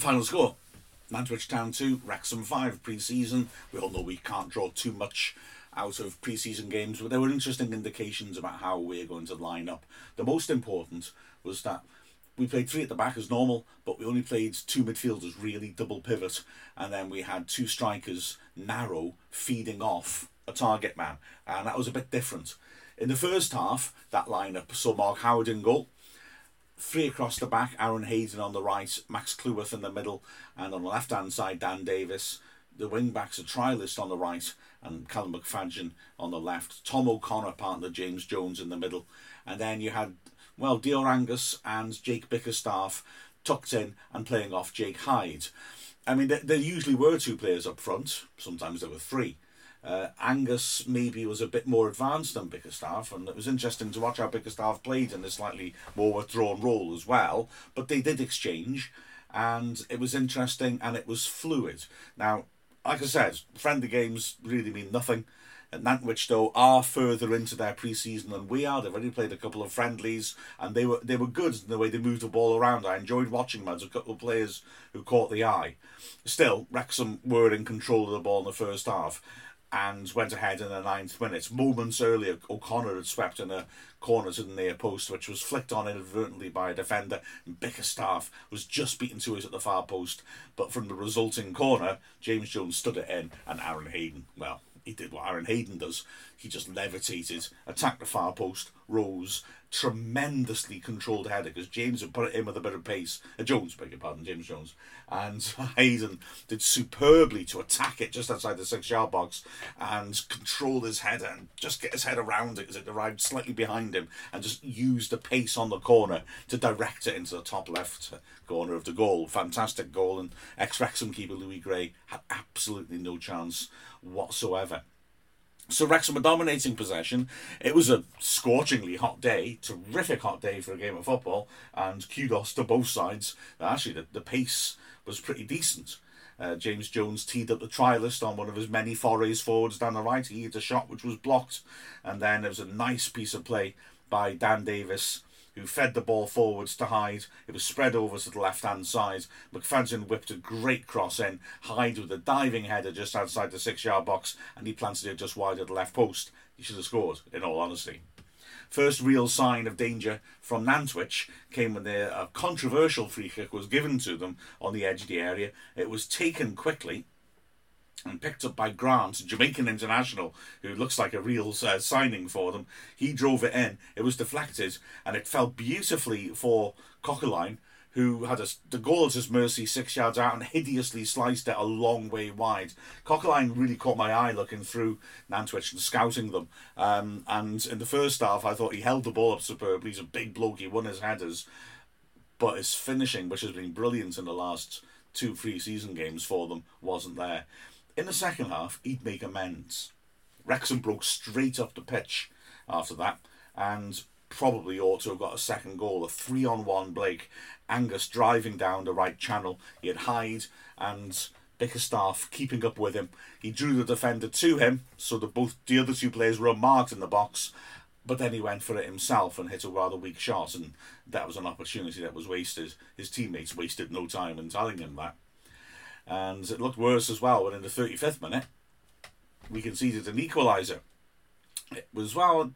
Final score Nantwich Town 2, Wrexham 5 pre season. We all know we can't draw too much out of pre season games, but there were interesting indications about how we're going to line up. The most important was that we played three at the back as normal, but we only played two midfielders really double pivot, and then we had two strikers narrow feeding off a target man, and that was a bit different. In the first half, that lineup saw Mark Howard in goal, three across the back, Aaron Hayden on the right, Max Cleworth in the middle, and on the left hand side, Dan Davis. The wing backs are trialist on the right, and Callum McFadzean on the left. Tom O'Connor partner James Jones in the middle, and then you had well Dior Angus and Jake Bickerstaff tucked in and playing off Jake Hyde. I mean, there, there usually were two players up front. Sometimes there were three. Uh, Angus maybe was a bit more advanced than Bickerstaff, and it was interesting to watch how Bickerstaff played in a slightly more withdrawn role as well. But they did exchange, and it was interesting and it was fluid. Now, like I said, friendly games really mean nothing. And Nantwich though are further into their pre-season than we are. They've already played a couple of friendlies, and they were they were good in the way they moved the ball around. I enjoyed watching them. There's a couple of players who caught the eye. Still, Wrexham were in control of the ball in the first half, and went ahead in the ninth minute. Moments earlier, O'Connor had swept in a corner to the near post, which was flicked on inadvertently by a defender. And Bickerstaff was just beaten to it at the far post, but from the resulting corner, James Jones stood it in, and Aaron Hayden, well, he did what Aaron Hayden does. He just levitated, attacked the far post, rose, tremendously controlled header because James had put it in with a bit of pace. Uh, Jones, beg your pardon, James Jones. And Hayden did superbly to attack it just outside the six yard box and control his header and just get his head around it because it arrived slightly behind him and just use the pace on the corner to direct it into the top left corner of the goal. Fantastic goal. And ex Wrexham keeper Louis Gray had absolutely no chance whatsoever. So Wrexham were dominating possession. It was a scorchingly hot day, terrific hot day for a game of football, and kudos to both sides. Actually, the, the pace was pretty decent. Uh, James Jones teed up the trialist on one of his many forays forwards down the right. He hit a shot which was blocked, and then there was a nice piece of play by Dan Davis who fed the ball forwards to Hyde. It was spread over to the left hand side. McFadzean whipped a great cross in. Hyde with a diving header just outside the six yard box, and he planted it just wide of the left post. He should have scored, in all honesty. First real sign of danger from Nantwich came when a uh, controversial free kick was given to them on the edge of the area. It was taken quickly and picked up by Grant, Jamaican international, who looks like a real uh, signing for them. He drove it in. It was deflected, and it fell beautifully for Coquelin, who had a, the goal at his mercy six yards out and hideously sliced it a long way wide. Coquelin really caught my eye looking through Nantwich and scouting them. Um, and in the first half, I thought he held the ball up superbly. He's a big bloke. He won his headers, but his finishing, which has been brilliant in the last two pre-season games for them, wasn't there. In the second half, he'd make amends. Wrexham broke straight up the pitch after that and probably ought to have got a second goal. A three on one Blake. Angus driving down the right channel. He had Hyde and Bickerstaff keeping up with him. He drew the defender to him so that both the other two players were unmarked in the box. But then he went for it himself and hit a rather weak shot, and that was an opportunity that was wasted. His teammates wasted no time in telling him that. And it looked worse as well when in the 35th minute we conceded an equaliser. It was, well,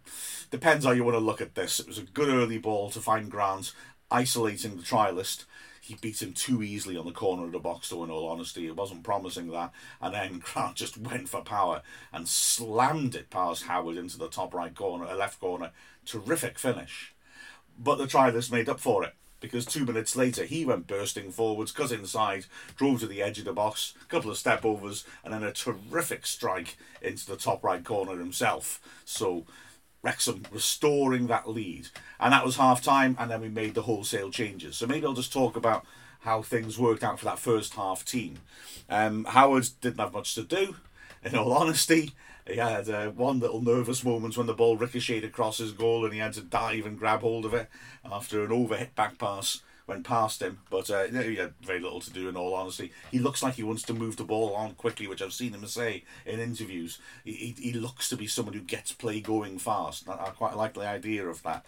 depends how you want to look at this. It was a good early ball to find Grant, isolating the trialist. He beat him too easily on the corner of the box, though, in all honesty. It wasn't promising that. And then Grant just went for power and slammed it past Howard into the top right corner, uh, left corner. Terrific finish. But the trialist made up for it because two minutes later he went bursting forwards, cut inside, drove to the edge of the box, a couple of step overs, and then a terrific strike into the top right corner himself. So Wrexham restoring that lead. And that was half time, and then we made the wholesale changes. So maybe I'll just talk about how things worked out for that first half team. Um, Howard didn't have much to do, in all honesty. He had uh, one little nervous moment when the ball ricocheted across his goal and he had to dive and grab hold of it after an overhit back pass went past him. But uh, he had very little to do, in all honesty. He looks like he wants to move the ball on quickly, which I've seen him say in interviews. He, he, he looks to be someone who gets play going fast. I, I quite like the idea of that.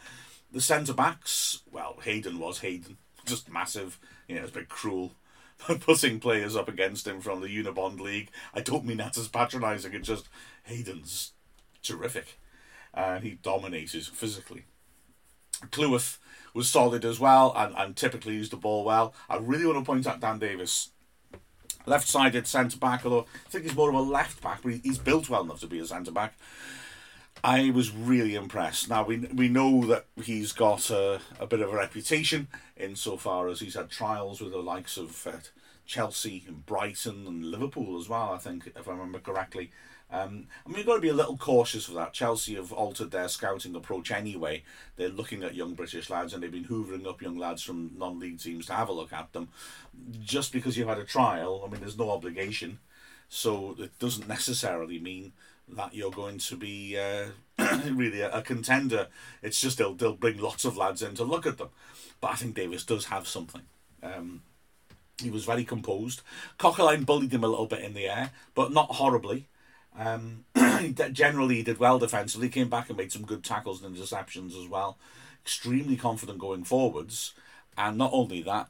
The centre backs, well, Hayden was Hayden, just massive. You know, it's a bit cruel putting players up against him from the Unibond League. I don't mean that as patronising. It's just Hayden's terrific, and he dominated physically. Cleworth was solid as well, and, and typically used the ball well. I really want to point out Dan Davis left-sided centre back. Although I think he's more of a left back, but he's built well enough to be a centre back. I was really impressed. Now we we know that he's got a, a bit of a reputation insofar as he's had trials with the likes of uh, Chelsea and Brighton and Liverpool as well. I think if I remember correctly. Um, I mean, you've got to be a little cautious with that. Chelsea have altered their scouting approach anyway. They're looking at young British lads and they've been hoovering up young lads from non league teams to have a look at them. Just because you've had a trial, I mean, there's no obligation. So it doesn't necessarily mean that you're going to be uh, really a, a, contender. It's just they'll, they'll bring lots of lads in to look at them. But I think Davis does have something. Um, he was very composed. Coquelin bullied him a little bit in the air, but not horribly. Um, generally, he did well defensively, came back and made some good tackles and interceptions as well. Extremely confident going forwards. And not only that,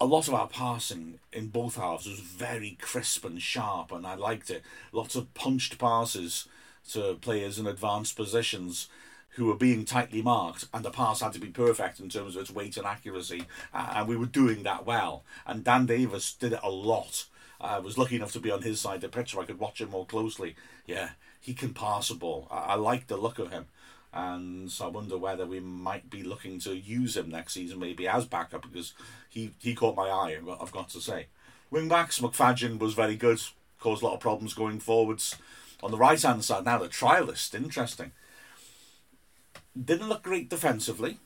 a lot of our passing in both halves was very crisp and sharp, and I liked it. Lots of punched passes to players in advanced positions who were being tightly marked, and the pass had to be perfect in terms of its weight and accuracy, and we were doing that well. And Dan Davis did it a lot. I was lucky enough to be on his side of the pitch so I could watch him more closely. Yeah, he can pass a ball. I, I like the look of him and so I wonder whether we might be looking to use him next season, maybe as backup, because he, he caught my eye, I've got to say. Wing backs, McFadzean was very good, caused a lot of problems going forwards. On the right hand side, now the trialist, interesting. Didn't look great defensively,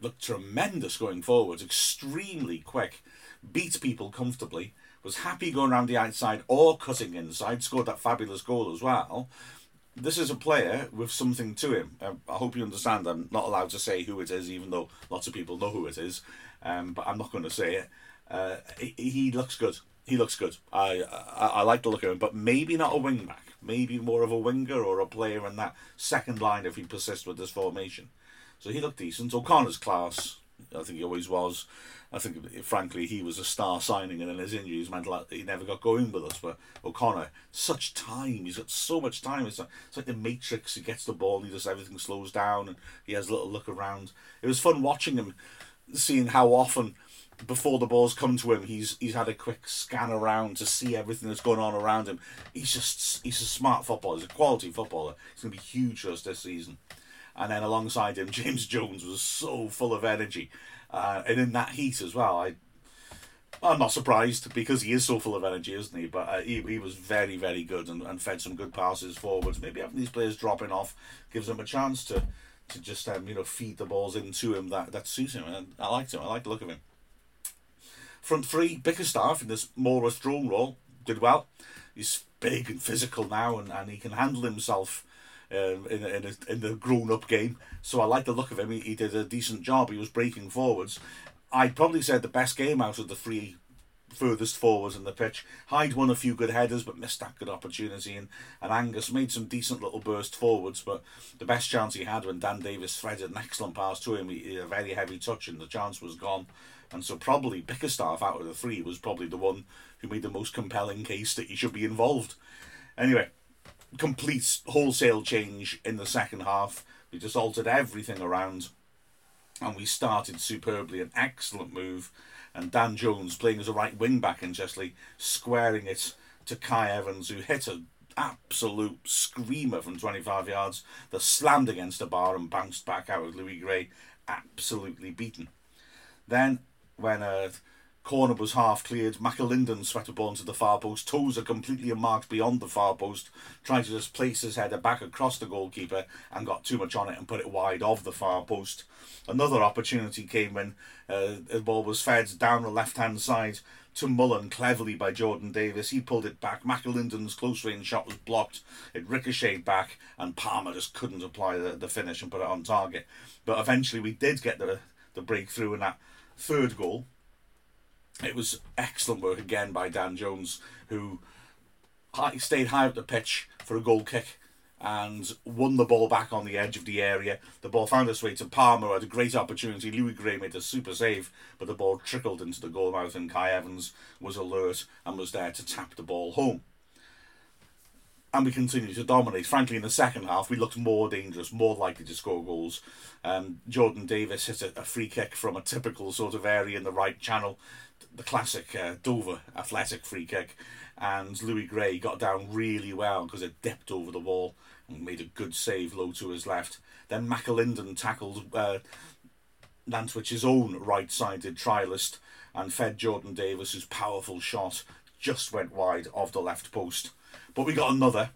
looked tremendous going forwards, extremely quick, beat people comfortably, was happy going around the outside or cutting inside, scored that fabulous goal as well this is a player with something to him. Um, I hope you understand. I'm not allowed to say who it is, even though lots of people know who it is. Um, but I'm not going to say it. Uh, he, he, looks good. He looks good. I, I I like the look of him, but maybe not a wing back. Maybe more of a winger or a player in that second line if he persists with this formation. So he looked decent. O'Connor's class. I think he always was. I think, frankly, he was a star signing, and then his injuries meant like he never got going with us. But O'Connor, such time, he's got so much time. It's like, it's like the Matrix. He gets the ball, he just everything slows down, and he has a little look around. It was fun watching him, seeing how often before the balls come to him, he's he's had a quick scan around to see everything that's going on around him. He's just he's a smart footballer. He's a quality footballer. He's going to be huge for us this season. And then alongside him, James Jones was so full of energy uh, and in that heat as well, I I'm not surprised because he is so full of energy, isn't he? But uh, he, he was very, very good and, and fed some good passes forwards. Maybe having these players dropping off gives him a chance to to just um, you know feed the balls into him that, that suits him. And I liked him. I like the look of him. Front three, Bickerstaff in this more withdrawn role did well. He's big and physical now, and, and he can handle himself um, in in, a, in the grown up game. So I like the look of him. He, he did a decent job. He was breaking forwards. I'd probably said the best game out of the three furthest forwards in the pitch. Hyde won a few good headers but missed that good opportunity and, and Angus made some decent little burst forwards but the best chance he had when Dan Davis threaded an excellent pass to him, he, he a very heavy touch and the chance was gone. And so probably Bickerstaff out of the three was probably the one who made the most compelling case that he should be involved. Anyway, complete wholesale change in the second half. We just altered everything around and we started superbly. An excellent move. And Dan Jones playing as a right wing back in Chesley, squaring it to Kai Evans, who hit an absolute screamer from 25 yards that slammed against a bar and bounced back out with Louis Gray, absolutely beaten. Then, when uh, Corner was half cleared. McAlinden swept into the far post. Tozer completely unmarked beyond the far post, trying to just place his header back across the goalkeeper and got too much on it and put it wide of the far post. Another opportunity came when uh, the ball was fed down the left hand side to Mullin cleverly by Jordan Davis. He pulled it back. McAlinden's close range shot was blocked. It ricocheted back, and Palmer just couldn't apply the, the finish and put it on target. But eventually, we did get the the breakthrough in that third goal it was excellent work again by Dan Jones, who stayed high up the pitch for a goal kick and won the ball back on the edge of the area. The ball found its way to Palmer, had a great opportunity. Louis Gray made a super save, but the ball trickled into the goal mouth, and Kai Evans was alert and was there to tap the ball home. And we continued to dominate. Frankly, in the second half, we looked more dangerous, more likely to score goals. Um, Jordan Davis hit a, a, free kick from a typical sort of area in the right channel, the classic uh, Dover athletic free kick. And Louis Gray got down really well because it dipped over the wall and made a good save low to his left. Then McAlinden tackled uh, Nantwich's own right sided trialist and fed Jordan Davis, whose powerful shot just went wide of the left post. But we got another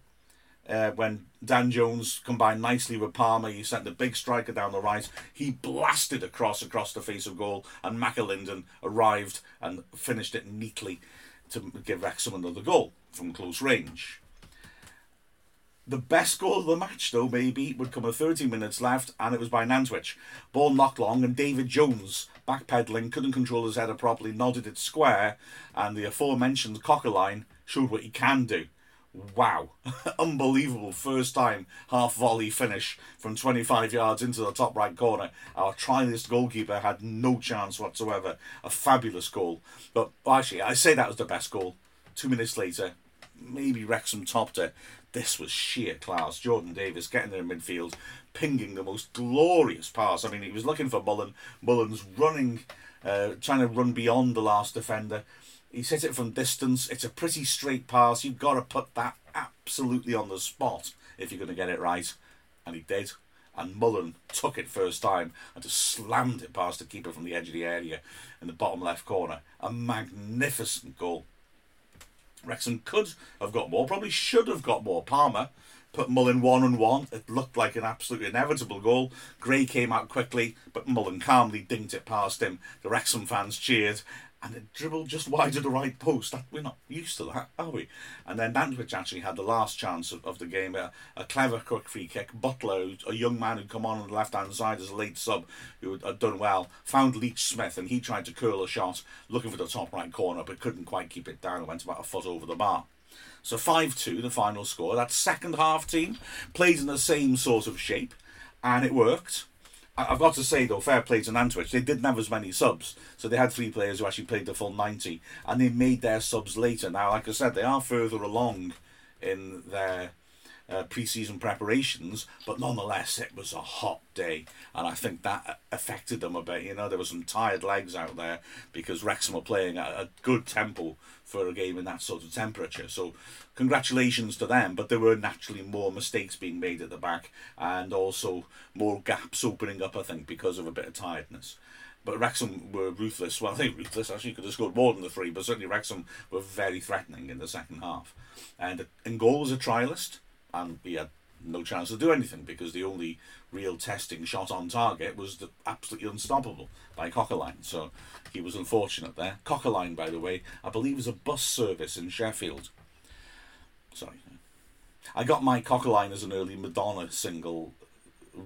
uh, when Dan Jones combined nicely with Palmer. He sent the big striker down the right. He blasted across across the face of goal, and McAlinden arrived and finished it neatly to give Wrexham another goal from close range. The best goal of the match, though, maybe, would come with 30 minutes left, and it was by Nantwich. Ball knocked long, and David Jones, backpedaling, couldn't control his header properly, nodded it square, and the aforementioned Coquelin showed what he can do. Wow. Unbelievable first time half volley finish from 25 yards into the top right corner. Our trialist goalkeeper had no chance whatsoever. A fabulous goal. But actually, I say that was the best goal. Two minutes later, maybe Wrexham topped it. This was sheer class. Jordan Davis getting there in midfield, pinging the most glorious pass. I mean, he was looking for Mullin. Mullin's running, uh, trying to run beyond the last defender. He hit it from distance. It's a pretty straight pass. You've got to put that absolutely on the spot if you're going to get it right. And he did. And Mullin took it first time and just slammed it past the keeper from the edge of the area in the bottom left corner. A magnificent goal. Wrexham could have got more, probably should have got more. Palmer put Mullin one on one. It looked like an absolutely inevitable goal. Gray came out quickly, but Mullin calmly dinked it past him. The Wrexham fans cheered, and it dribbled just wide of the right post. That, we're not used to that, are we? And then Nantwich actually had the last chance of, of the game, a, a, clever quick free kick. Butler, a young man who'd come on on the left hand side as a late sub, who had done well, found Leach Smith and he tried to curl a shot looking for the top right corner but couldn't quite keep it down and went about a foot over the bar. So 5 2, the final score. That second half team played in the same sort of shape and it worked. I've got to say though, fair play to Nantwich. They didn't have as many subs, so they had three players who actually played the full ninety, and they made their subs later. Now, like I said, they are further along in their uh, pre-season preparations, but nonetheless, it was a hot day, and I think that affected them a bit. You know, there were some tired legs out there because Wrexham were playing at a good tempo for a game in that sort of temperature. So, congratulations to them. But there were naturally more mistakes being made at the back, and also more gaps opening up. I think because of a bit of tiredness. But Wrexham were ruthless. Well, I think ruthless actually could have scored more than the three, but certainly Wrexham were very threatening in the second half. And in goal was a trialist and he had no chance to do anything because the only real testing shot on target was the absolutely unstoppable by Coquelin. So he was unfortunate there. Coquelin, by the way, I believe is a bus service in Sheffield. Sorry. I got my Coquelin as an early Madonna single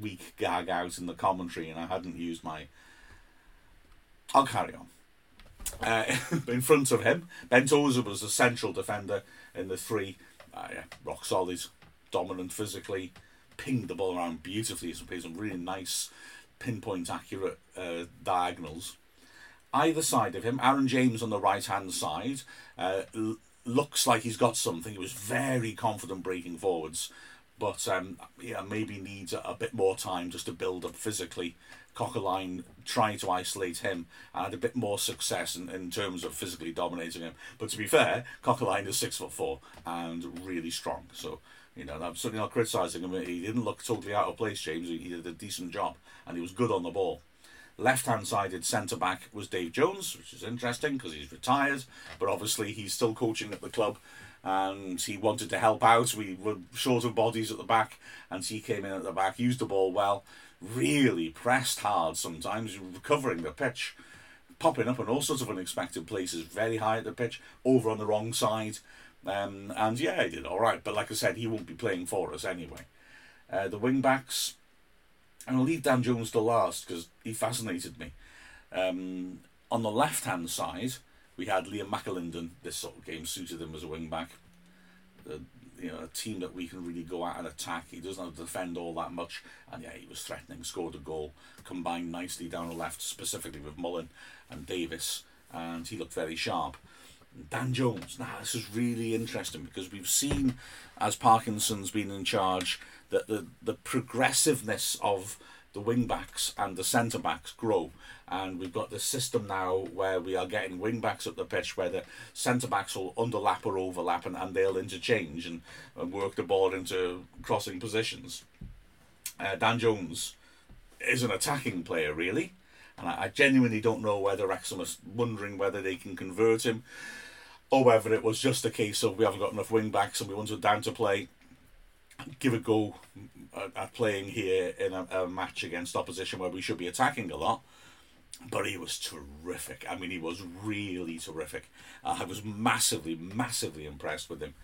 week gag out in the commentary and I hadn't used my. I'll carry on. Uh, in front of him, Ben Tozer was the central defender in the three. Uh, yeah, rock solid dominant physically, pinged the ball around beautifully. He Some some really nice, pinpoint accurate uh, diagonals. Either side of him, Aaron James on the right hand side, uh, l- looks like he's got something. He was very confident breaking forwards, but um, yeah, maybe needs a, a, bit more time just to build up physically. Coquelin trying to isolate him and had a bit more success in, in terms of physically dominating him. But to be fair, Coquelin is six foot four and really strong. So you know, I'm certainly not criticising him. He didn't look totally out of place, James. He did a decent job and he was good on the ball. Left hand sided centre back was Dave Jones, which is interesting because he's retired, but obviously he's still coaching at the club and he wanted to help out. We were short of bodies at the back and he came in at the back, used the ball well, really pressed hard sometimes, recovering the pitch, popping up in all sorts of unexpected places, very high at the pitch, over on the wrong side. Um, and yeah, he did all right. But like I said, he won't be playing for us anyway. Uh, the wing backs, and I'll leave Dan Jones to last because he fascinated me. Um, on the left hand side, we had Liam McAlinden. This sort of game suited him as a wing back. Uh, you know a team that we can really go out and attack. He doesn't have to defend all that much, and yeah, he was threatening. Scored a goal, combined nicely down the left, specifically with Mullin and Davis, and he looked very sharp. Dan Jones. Now this is really interesting because we've seen, as Parkinson's been in charge, that the the progressiveness of the wing backs and the centre backs grow. And we've got the system now where we are getting wing backs up the pitch where the centre backs will underlap or overlap and, and they'll interchange and, and work the ball into crossing positions. Uh, Dan Jones is an attacking player, really. And I, I genuinely don't know whether Wrexham is wondering whether they can convert him or whether it was just a case of we haven't got enough wing backs and we wanted Dan to play give a go at, playing here in a, a, match against opposition where we should be attacking a lot. But he was terrific. I mean, he was really terrific. Uh, I was massively, massively impressed with him.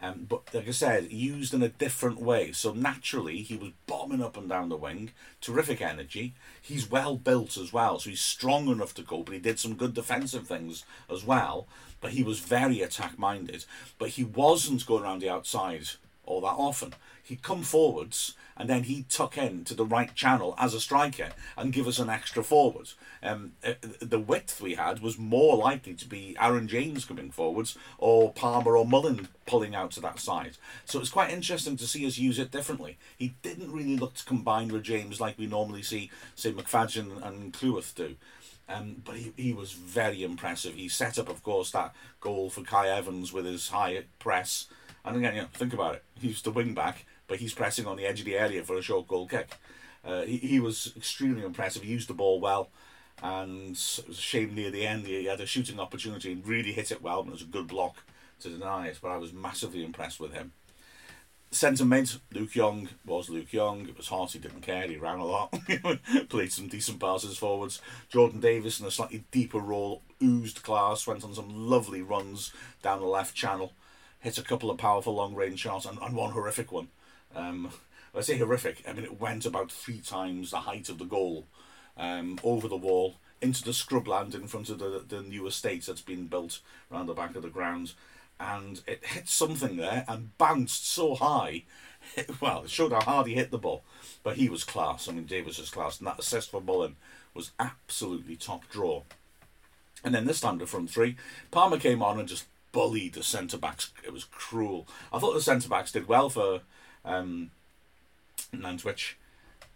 Um, but like I said, used in a different way. So naturally, he was bombing up and down the wing. Terrific energy. He's well built as well, so he's strong enough to go. But he did some good defensive things as well. But he was very attack minded. But he wasn't going around the outside all that often he'd come forwards and then he'd tuck in to the right channel as a striker and give us an extra forward. Um, uh, the width we had was more likely to be Aaron James coming forwards or Palmer or Mullin pulling out to that side. So it's quite interesting to see us use it differently. He didn't really look to combine with James like we normally see, say, McFadzean and Cleworth do. Um, but he, he was very impressive. He set up, of course, that goal for Kai Evans with his high press. And again, you know, think about it. He's the wing back but he's pressing on the edge of the area for a short goal kick. Uh, he, he was extremely impressive. He used the ball well, and it was a shame near the end he had a shooting opportunity and really hit it well, and it was a good block to deny it. But I was massively impressed with him. Centre mid, Luke Young was Luke Young. It was hot, he didn't care, he ran a lot, played some decent passes forwards. Jordan Davis in a slightly deeper role, oozed class, went on some lovely runs down the left channel, hit a couple of powerful long range shots and, and one horrific one um, I say horrific. I mean, it went about three times the height of the goal um, over the wall into the scrubland in front of the, the new estate that's been built around the back of the grounds. And it hit something there and bounced so high. Well, it showed how hard he hit the ball. But he was class. I mean, Davis was class. And that assist for Mullin was absolutely top draw. And then this time the front three, Palmer came on and just bullied the centre backs. It was cruel. I thought the centre backs did well for um, Nantwich.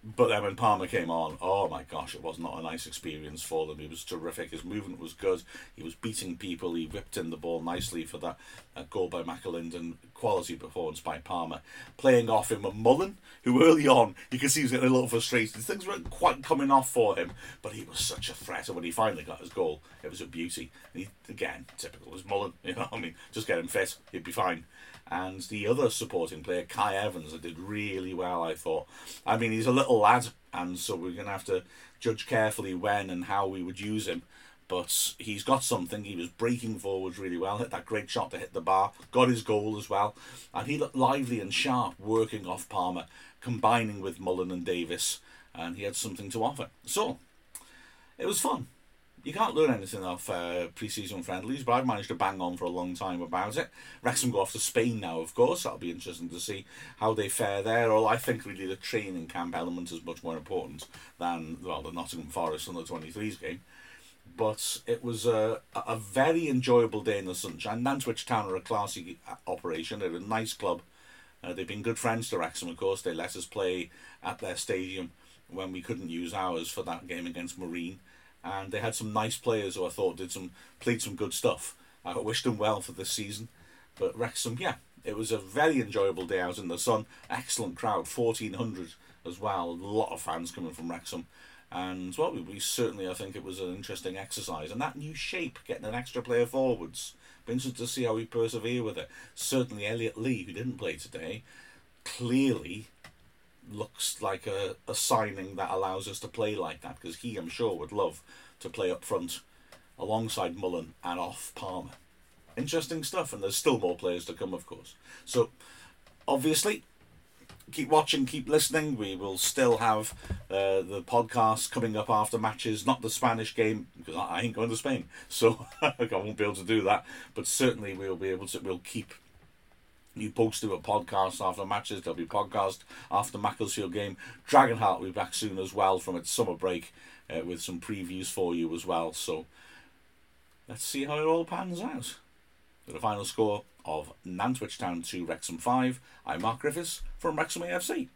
But then when Palmer came on, oh my gosh, it was not a nice experience for them. He was terrific. His movement was good. He was beating people. He whipped in the ball nicely for that uh, goal by McAlinden. Quality performance by Palmer. Playing off him a Mullin, who early on you could see he was getting a little frustrated. Things weren't quite coming off for him, but he was such a threat. And when he finally got his goal, it was a beauty. And he, again, typical as Mullin. You know, what I mean, just get him fit, he'd be fine and the other supporting player, Kai Evans, that did really well, I thought. I mean, he's a little lad, and so we're going to have to judge carefully when and how we would use him. But he's got something. He was breaking forwards really well, hit that great shot to hit the bar, got his goal as well. And he looked lively and sharp working off Palmer, combining with Mullin and Davis, and he had something to offer. So, it was fun you can't learn anything off uh, pre-season friendlies, but I've managed to bang on for a long time about it. Wrexham go off to Spain now, of course. That'll be interesting to see how they fare there. Or I think really the training camp element is much more important than well the Nottingham Forest under 23s game. But it was a, a very enjoyable day in the sunshine. Nantwich Town are a classy operation. They're a nice club. Uh, they've been good friends to Wrexham, of course. They let us play at their stadium when we couldn't use ours for that game against Marine and they had some nice players who I thought did some played some good stuff. I wished them well for this season, but Wrexham, yeah, it was a very enjoyable day out in the sun. Excellent crowd, fourteen hundred as well. A lot of fans coming from Wrexham, and well, we, we certainly I think it was an interesting exercise. And that new shape, getting an extra player forwards, be interesting to see how we persevere with it. Certainly, Elliot Lee, who didn't play today, clearly looks like a, a signing that allows us to play like that because he, I'm sure, would love to play up front alongside Mullin and off Palmer. Interesting stuff, and there's still more players to come, of course. So, obviously, keep watching, keep listening. We will still have uh, the podcast coming up after matches, not the Spanish game because I ain't going to Spain, so I won't be able to do that. But certainly, we'll be able to. We'll keep New posted a podcast after matches. There'll be podcast after Macclesfield game. Dragonheart will be back soon as well from its summer break uh, with some previews for you as well. So let's see how it all pans out. With a final score of Nantwich Town 2, Wrexham 5, I'm Mark Griffiths from Wrexham AFC.